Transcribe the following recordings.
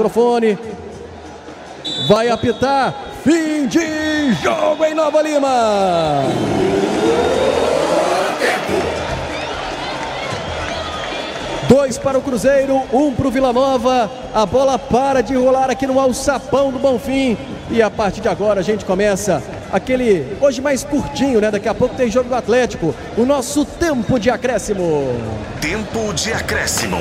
microfone. Vai apitar. Fim de jogo em Nova Lima. Dois para o Cruzeiro, um para o Vila Nova. A bola para de rolar aqui no alçapão do Bonfim. E a partir de agora a gente começa aquele hoje mais curtinho, né? Daqui a pouco tem jogo do Atlético. O nosso tempo de acréscimo. Tempo de acréscimo.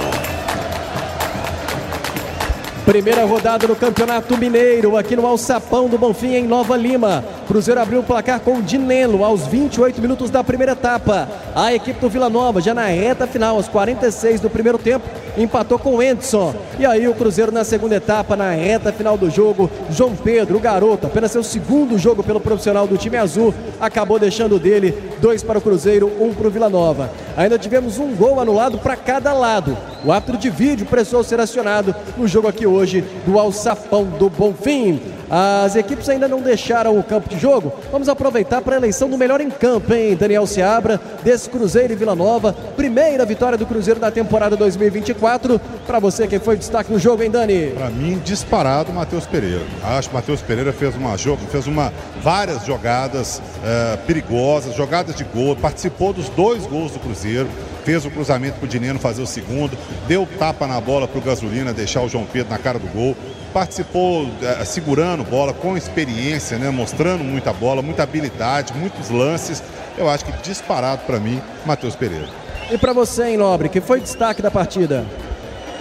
Primeira rodada do Campeonato Mineiro, aqui no Alçapão do Bonfim, em Nova Lima. Cruzeiro abriu o placar com o Dinelo aos 28 minutos da primeira etapa. A equipe do Vila Nova, já na reta final, aos 46 do primeiro tempo, empatou com o Edson. E aí o Cruzeiro na segunda etapa, na reta final do jogo, João Pedro, o garoto, apenas seu segundo jogo pelo profissional do time azul, acabou deixando dele dois para o Cruzeiro, um para o Vila Nova. Ainda tivemos um gol anulado para cada lado. O árbitro de vídeo precisou ser acionado no jogo aqui hoje do Alçapão do Bonfim. As equipes ainda não deixaram o campo de jogo. Vamos aproveitar para a eleição do melhor em campo, hein? Daniel Seabra, desse Cruzeiro e Vila Nova. Primeira vitória do Cruzeiro da temporada 2024. Para você, quem foi o destaque no jogo, hein, Dani? Para mim, disparado, Matheus Pereira. Acho que Matheus Pereira fez uma jogo, fez uma várias jogadas uh, perigosas, jogadas de gol, participou dos dois gols do Cruzeiro fez o cruzamento para o Dineno fazer o segundo, deu tapa na bola para o Gasolina deixar o João Pedro na cara do gol participou é, segurando bola com experiência, né, mostrando muita bola, muita habilidade, muitos lances. Eu acho que disparado para mim, Matheus Pereira. E para você, hein, Nobre, que foi destaque da partida?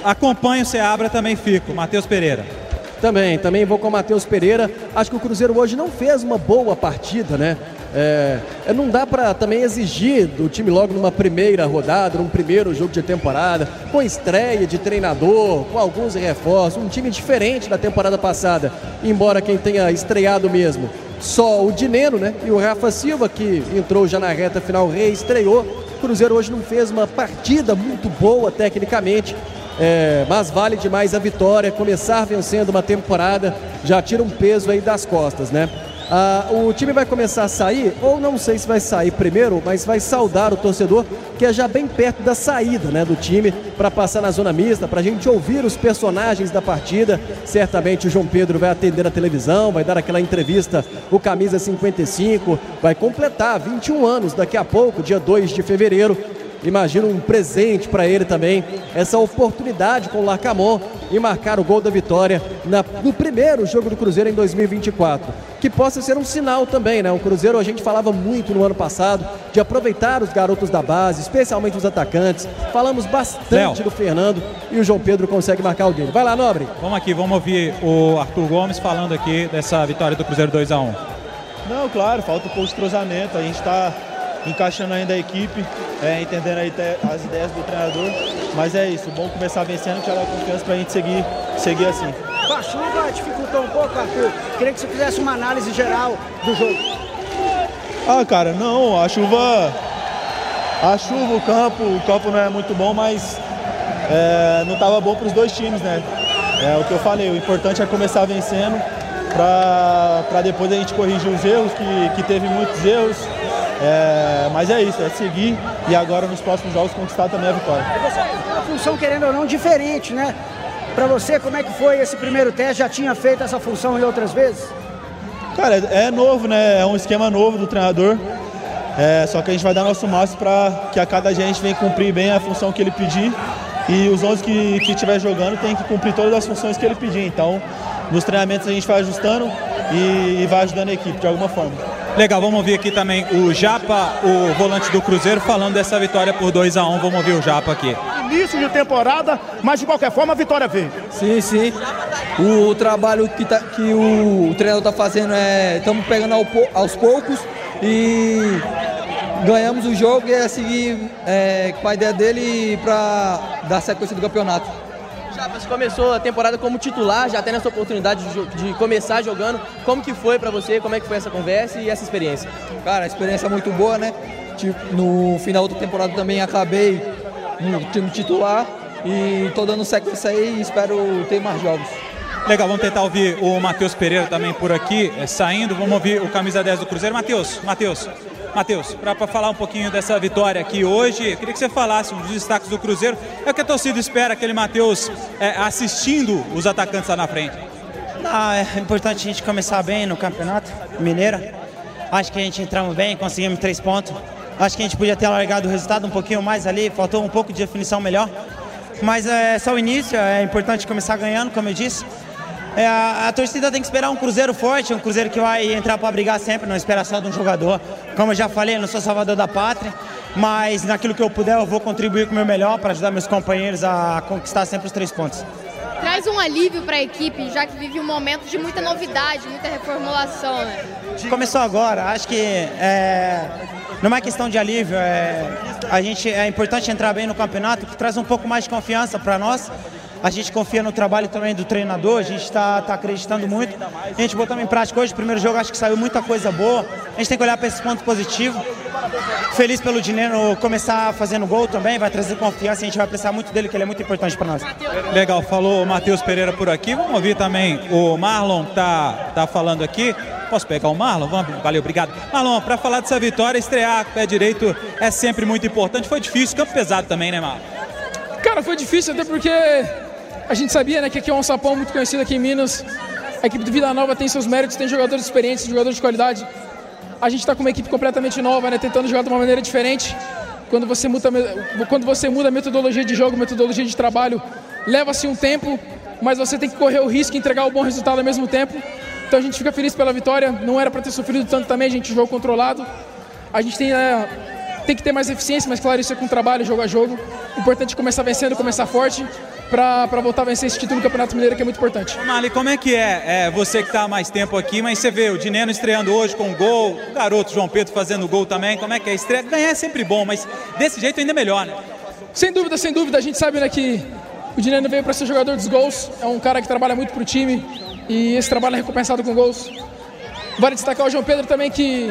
Acompanho o Seabra, também fico. Matheus Pereira. Também, também vou com o Matheus Pereira. Acho que o Cruzeiro hoje não fez uma boa partida, né? É, é, não dá para também exigir do time logo numa primeira rodada, num primeiro jogo de temporada, com estreia de treinador, com alguns reforços, um time diferente da temporada passada, embora quem tenha estreado mesmo, só o Dineno, né? E o Rafa Silva, que entrou já na reta final, reestreou. O Cruzeiro hoje não fez uma partida muito boa tecnicamente, é, mas vale demais a vitória. Começar vencendo uma temporada já tira um peso aí das costas, né? Ah, o time vai começar a sair, ou não sei se vai sair primeiro, mas vai saudar o torcedor, que é já bem perto da saída né, do time, para passar na zona mista, para a gente ouvir os personagens da partida. Certamente o João Pedro vai atender a televisão, vai dar aquela entrevista, o Camisa 55, vai completar 21 anos daqui a pouco, dia 2 de fevereiro imagino um presente para ele também, essa oportunidade com o Lacamon e marcar o gol da vitória na, no primeiro jogo do Cruzeiro em 2024. Que possa ser um sinal também, né? O Cruzeiro a gente falava muito no ano passado de aproveitar os garotos da base, especialmente os atacantes. Falamos bastante Léo. do Fernando e o João Pedro consegue marcar o dele. Vai lá, Nobre. Vamos aqui, vamos ouvir o Arthur Gomes falando aqui dessa vitória do Cruzeiro 2 a 1 Não, claro, falta um pouco de cruzamento. A gente está encaixando ainda a equipe, é, entendendo aí as ideias do treinador. Mas é isso, bom começar vencendo, que já dá confiança para a gente seguir, seguir assim. A chuva dificultou um pouco, Arthur. Queria que você fizesse uma análise geral do jogo. Ah, cara, não, a chuva. A chuva, o campo, o campo não é muito bom, mas é, não estava bom para os dois times, né? É o que eu falei, o importante é começar vencendo para depois a gente corrigir os erros, que, que teve muitos erros. É, mas é isso, é seguir e agora nos próximos jogos conquistar também a vitória. Uma função, querendo ou não, diferente, né? Para você, como é que foi esse primeiro teste? Já tinha feito essa função em outras vezes? Cara, é novo, né? É um esquema novo do treinador. É, só que a gente vai dar nosso máximo para que a cada gente venha cumprir bem a função que ele pedir. E os 11 que, que estiver jogando tem que cumprir todas as funções que ele pedir. Então, nos treinamentos a gente vai ajustando e, e vai ajudando a equipe de alguma forma. Legal, vamos ouvir aqui também o Japa, o volante do Cruzeiro, falando dessa vitória por 2 a 1 um. Vamos ouvir o Japa aqui. Início de temporada, mas de qualquer forma a vitória vem. Sim, sim. O trabalho que, tá, que o treinador está fazendo é. Estamos pegando ao, aos poucos e ganhamos o jogo e é seguir é, com a ideia dele para dar sequência do campeonato. Você começou a temporada como titular, já tendo essa oportunidade de, de começar jogando. Como que foi para você? Como é que foi essa conversa e essa experiência? Cara, a experiência é muito boa, né? No final da temporada também acabei no time titular e tô dando sequência aí e espero ter mais jogos. Legal, vamos tentar ouvir o Matheus Pereira também por aqui, é, saindo. Vamos ouvir o camisa 10 do Cruzeiro. Matheus, Matheus, Matheus, para falar um pouquinho dessa vitória aqui hoje, queria que você falasse um dos destaques do Cruzeiro. É o que a torcida espera, aquele Matheus é, assistindo os atacantes lá na frente. Não, é importante a gente começar bem no campeonato mineiro. Acho que a gente entramos bem, conseguimos três pontos. Acho que a gente podia ter largado o resultado um pouquinho mais ali, faltou um pouco de definição melhor. Mas é só o início, é importante começar ganhando, como eu disse. É, a, a, torcida tem que esperar um Cruzeiro forte, um Cruzeiro que vai entrar para brigar sempre, não esperar só de um jogador. Como eu já falei, eu não sou salvador da pátria, mas naquilo que eu puder eu vou contribuir com o meu melhor para ajudar meus companheiros a conquistar sempre os três pontos. Traz um alívio para a equipe, já que vive um momento de muita novidade, muita reformulação. Né? Começou agora, acho que é, não é questão de alívio, é, a gente, é importante entrar bem no campeonato, que traz um pouco mais de confiança para nós. A gente confia no trabalho também do treinador, a gente está tá acreditando muito. A gente botou em prática hoje, o primeiro jogo acho que saiu muita coisa boa. A gente tem que olhar para esse ponto positivo. Feliz pelo Dineno começar fazendo gol também, vai trazer confiança, a gente vai precisar muito dele, que ele é muito importante para nós. Legal, falou o Matheus Pereira por aqui. Vamos ouvir também o Marlon tá, tá falando aqui. Posso pegar o Marlon? Vamos, valeu, obrigado. Marlon, para falar dessa vitória, estrear com o pé direito é sempre muito importante. Foi difícil, campo pesado também, né, Marlon? Cara, foi difícil até porque a gente sabia né, que aqui é um sapão muito conhecido aqui em Minas. A equipe do Vida Nova tem seus méritos, tem jogadores experientes, jogadores de qualidade. A gente está com uma equipe completamente nova, né, tentando jogar de uma maneira diferente. Quando você muda, quando você muda a metodologia de jogo, metodologia de trabalho, leva-se um tempo, mas você tem que correr o risco e entregar o bom resultado ao mesmo tempo. Então a gente fica feliz pela vitória. Não era para ter sofrido tanto também, a gente jogou controlado. A gente tem, é, tem que ter mais eficiência, mas claro, isso é com trabalho, jogo a jogo. O importante é começar vencendo, começar forte para voltar a vencer esse título do Campeonato Mineiro que é muito importante. Mali, como é que é, é você que está há mais tempo aqui, mas você vê o Dineno estreando hoje com um gol, o garoto João Pedro fazendo gol também, como é que é? Estreia, ganhar é sempre bom, mas desse jeito ainda é melhor, né? Sem dúvida, sem dúvida, a gente sabe né, que o Dineno veio para ser jogador dos gols, é um cara que trabalha muito para o time e esse trabalho é recompensado com gols. Vale destacar o João Pedro também que,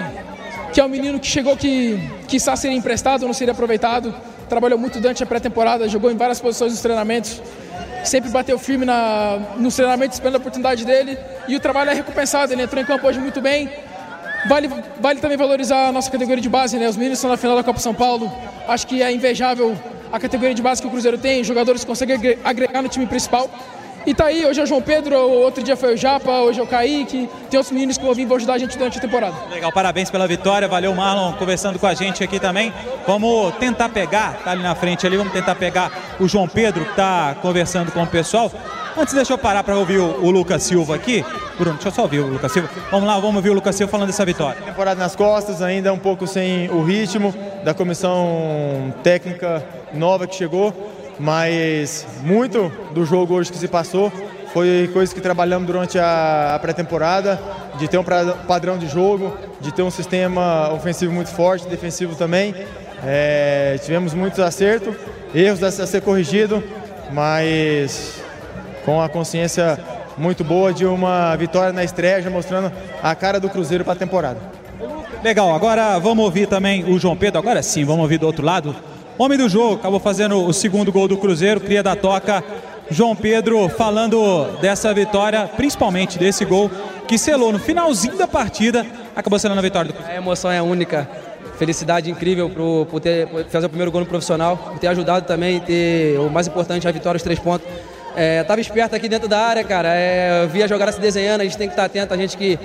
que é um menino que chegou que quizá seria emprestado, não seria aproveitado trabalhou muito durante a pré-temporada, jogou em várias posições nos treinamentos, sempre bateu firme na, nos treinamentos, esperando a oportunidade dele e o trabalho é recompensado. Ele entrou em campo hoje muito bem. Vale, vale também valorizar a nossa categoria de base, né? Os meninos estão na final da Copa São Paulo. Acho que é invejável a categoria de base que o Cruzeiro tem, jogadores conseguem agregar no time principal. E tá aí, hoje é o João Pedro, outro dia foi o Japa, hoje é o Kaique, tem outros meninos que vão vir vão ajudar a gente durante a temporada. Legal, parabéns pela vitória, valeu Marlon conversando com a gente aqui também. Vamos tentar pegar, tá ali na frente ali, vamos tentar pegar o João Pedro que tá conversando com o pessoal. Antes deixa eu parar para ouvir o, o, Lucas Silva aqui. Bruno, deixa eu só ouvir o Lucas Silva. Vamos lá, vamos ouvir o Lucas Silva falando dessa vitória. Temporada nas costas, ainda um pouco sem o ritmo da comissão técnica nova que chegou mas muito do jogo hoje que se passou foi coisa que trabalhamos durante a, pré-temporada, de ter um padrão de jogo, de ter um sistema ofensivo muito forte, defensivo também. É, tivemos muitos acertos, erros a ser corrigido, mas com a consciência muito boa de uma vitória na estreia, já mostrando a cara do Cruzeiro para a temporada. Legal, agora vamos ouvir também o João Pedro, agora sim, vamos ouvir do outro lado Homem do jogo, acabou fazendo o segundo gol do Cruzeiro, cria da toca. João Pedro falando dessa vitória, principalmente desse gol que selou no finalzinho da partida, acabou selando a vitória do Cruzeiro. A emoção é única, felicidade incrível por, ter fazer o primeiro gol no profissional, por ter ajudado também, ter o mais importante, a vitória, os três pontos. É, tava esperto aqui dentro da área, cara. É, via a jogada se desenhando, a gente tem que estar atento, a gente que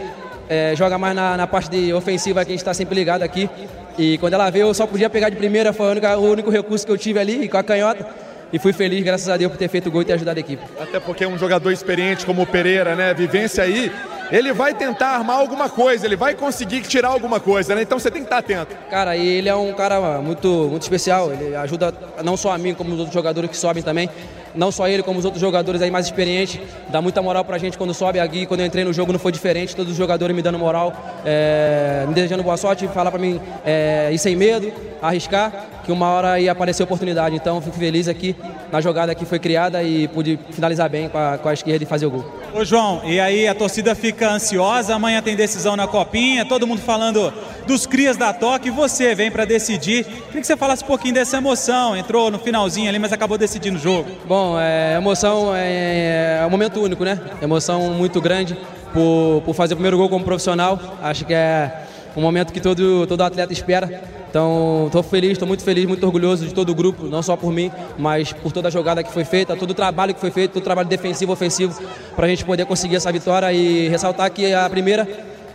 é, joga mais na, na parte de ofensiva, que a gente está sempre ligado aqui. E quando ela veio, eu só podia pegar de primeira, foi única, o único recurso que eu tive ali, com a canhota. E fui feliz, graças a Deus, por ter feito o gol e ter ajudado a equipe. Até porque um jogador experiente como o Pereira, né? Vivência aí, ele vai tentar armar alguma coisa, ele vai conseguir tirar alguma coisa, né? Então você tem que estar atento. Cara, e ele é um cara muito, muito especial. Ele ajuda não só a mim, como os outros jogadores que sobem também não só ele, como os outros jogadores aí mais experientes, dá muita moral pra gente quando sobe aqui. Quando eu entrei no jogo não foi diferente, todos os jogadores me dando moral, é, me desejando boa sorte, falar pra mim é, ir sem medo, arriscar, que uma hora ia aparecer oportunidade. Então fico feliz aqui na jogada que foi criada e pude finalizar bem com a, com a esquerda e fazer o gol. Ô João, e aí a torcida fica ansiosa, amanhã tem decisão na copinha, todo mundo falando dos crias da Toque, você vem para decidir. Queria que você falasse um pouquinho dessa emoção, entrou no finalzinho ali, mas acabou decidindo o jogo. Bom, é, emoção é, é um momento único, né? Emoção muito grande por, por fazer o primeiro gol como profissional. Acho que é um momento que todo, todo atleta espera. Então, estou feliz, estou muito feliz, muito orgulhoso de todo o grupo, não só por mim, mas por toda a jogada que foi feita, todo o trabalho que foi feito, todo o trabalho defensivo, ofensivo, para a gente poder conseguir essa vitória e ressaltar que a primeira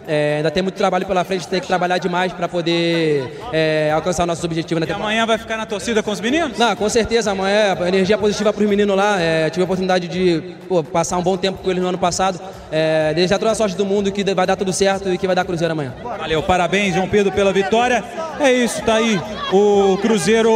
é, ainda tem muito trabalho pela frente, tem que trabalhar demais para poder é, alcançar nossos objetivos na E amanhã vai ficar na torcida com os meninos? Não, com certeza, amanhã a energia positiva para os meninos lá. É, tive a oportunidade de pô, passar um bom tempo com eles no ano passado. É, desejar toda a sorte do mundo que vai dar tudo certo e que vai dar Cruzeiro amanhã. Valeu, parabéns, João Pedro, pela vitória. É isso, tá aí o Cruzeiro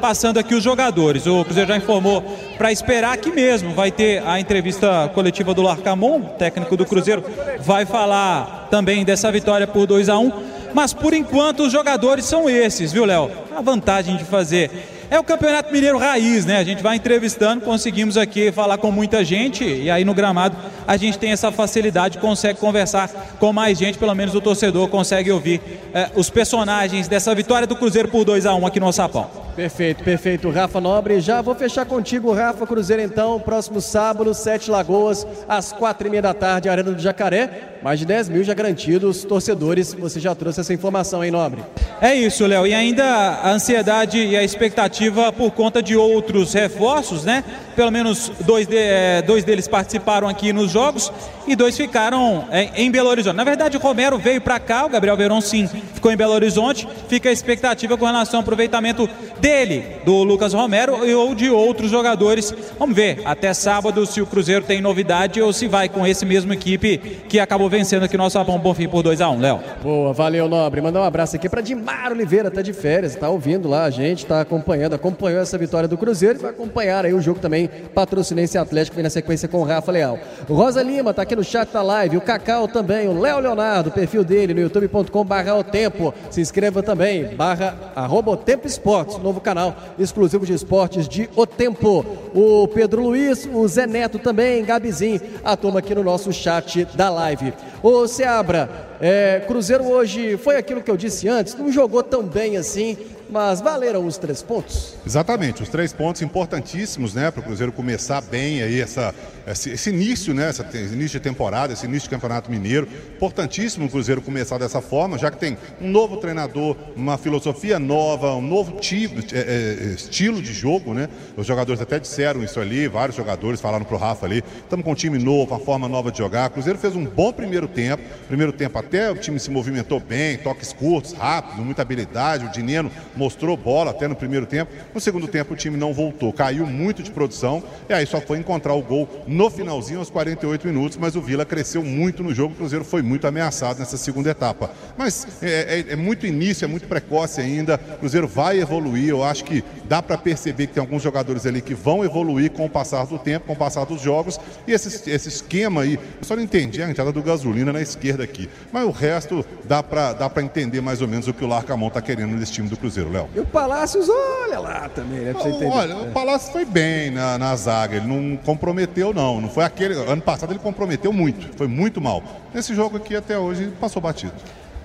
passando aqui os jogadores. O Cruzeiro já informou para esperar aqui mesmo. Vai ter a entrevista coletiva do Larcamon, técnico do Cruzeiro, vai falar também dessa vitória por 2 a 1 Mas por enquanto os jogadores são esses, viu, Léo? A vantagem de fazer. É o Campeonato Mineiro Raiz, né? A gente vai entrevistando, conseguimos aqui falar com muita gente e aí no gramado a gente tem essa facilidade, consegue conversar com mais gente, pelo menos o torcedor consegue ouvir eh, os personagens dessa vitória do Cruzeiro por 2 a 1 aqui no Sapão. Perfeito, perfeito. Rafa Nobre, já vou fechar contigo, Rafa Cruzeiro, então, próximo sábado, Sete Lagoas, às quatro e meia da tarde, Arena do Jacaré. Mais de 10 mil já garantidos, torcedores. Você já trouxe essa informação, hein, Nobre? É isso, Léo. E ainda a ansiedade e a expectativa por conta de outros reforços, né? Pelo menos dois, de- eh, dois deles participaram aqui nos jogos e dois ficaram eh, em Belo Horizonte. Na verdade, o Romero veio para cá, o Gabriel Veron sim ficou em Belo Horizonte. Fica a expectativa com relação ao aproveitamento dele, do Lucas Romero e ou de outros jogadores. Vamos ver até sábado se o Cruzeiro tem novidade ou se vai com esse mesmo equipe que acabou vencendo aqui no nosso Sapão Bonfim por 2 a 1 Léo. Boa, valeu, Nobre. Mandar um abraço aqui para Dimar Oliveira, tá de férias, tá ouvindo lá a gente, tá acompanhando, acompanhou essa vitória do Cruzeiro e vai acompanhar aí o jogo também, Patrocinense Atlético, vem na sequência com o Rafa Leal. Rosa Lima tá aqui no chat da live, o Cacau também, o Léo Leonardo, perfil dele no youtube.com barra o tempo. Se inscreva também, barra arroba o tempo esportes, novo canal exclusivo de esportes de O Tempo. O Pedro Luiz, o Zé Neto também, Gabizinho, a turma aqui no nosso chat da live. Ô Seabra, é, Cruzeiro hoje foi aquilo que eu disse antes, não jogou tão bem assim, mas valeram os três pontos. Exatamente, os três pontos importantíssimos, né, para o Cruzeiro começar bem aí essa, esse, esse início, né, esse início de temporada, esse início de Campeonato Mineiro. Importantíssimo o Cruzeiro começar dessa forma, já que tem um novo treinador, uma filosofia nova, um novo tipo, é, é, estilo de jogo, né? Os jogadores até disseram isso ali, vários jogadores falaram pro Rafa ali. Estamos com um time novo, uma forma nova de jogar. O Cruzeiro fez um bom primeiro tempo. Primeiro tempo até o time se movimentou bem, toques curtos, rápidos, muita habilidade. O Dineno mostrou bola até no primeiro tempo. No segundo tempo o time não voltou, caiu muito de produção e aí só foi encontrar o gol no finalzinho aos 48 minutos, mas o Vila cresceu muito no jogo, o Cruzeiro foi muito ameaçado nessa segunda etapa. Mas é, é- é muito início, é muito precoce ainda, o Cruzeiro vai evoluir, eu acho que dá para perceber que tem alguns jogadores ali que vão evoluir com o passar do tempo, com o passar dos jogos e esse, esse esquema aí, eu só não entendi a entrada do gasolina na esquerda aqui, mas o resto dá para dá pra entender mais ou menos o que o Larcamon tá querendo nesse time do Cruzeiro, Léo. E o Palácios, olha lá também, né? Pra você entender. Olha, o Palácio foi bem na, na zaga, ele não comprometeu, não. Não foi aquele. Ano passado ele comprometeu muito, foi muito mal. Nesse jogo aqui até hoje passou batido.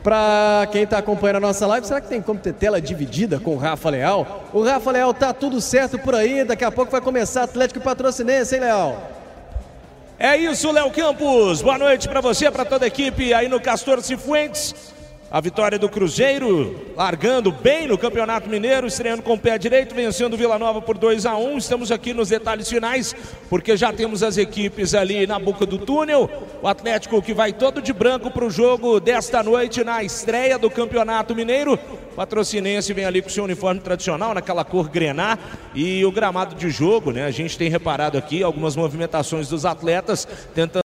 Pra quem tá acompanhando a nossa live, será que tem como ter tela dividida com o Rafa Leal? O Rafa Leal tá tudo certo por aí, daqui a pouco vai começar Atlético Patrocinense, hein, Leal? É isso, Léo Campos. Boa noite para você, para toda a equipe aí no Castor Cifuentes. A vitória do Cruzeiro, largando bem no Campeonato Mineiro, estreando com o pé direito, vencendo o Vila Nova por 2 a 1 Estamos aqui nos detalhes finais, porque já temos as equipes ali na boca do túnel. O Atlético que vai todo de branco para o jogo desta noite na estreia do Campeonato Mineiro. Patrocinense vem ali com seu uniforme tradicional, naquela cor grená. E o gramado de jogo, né? A gente tem reparado aqui algumas movimentações dos atletas tentando.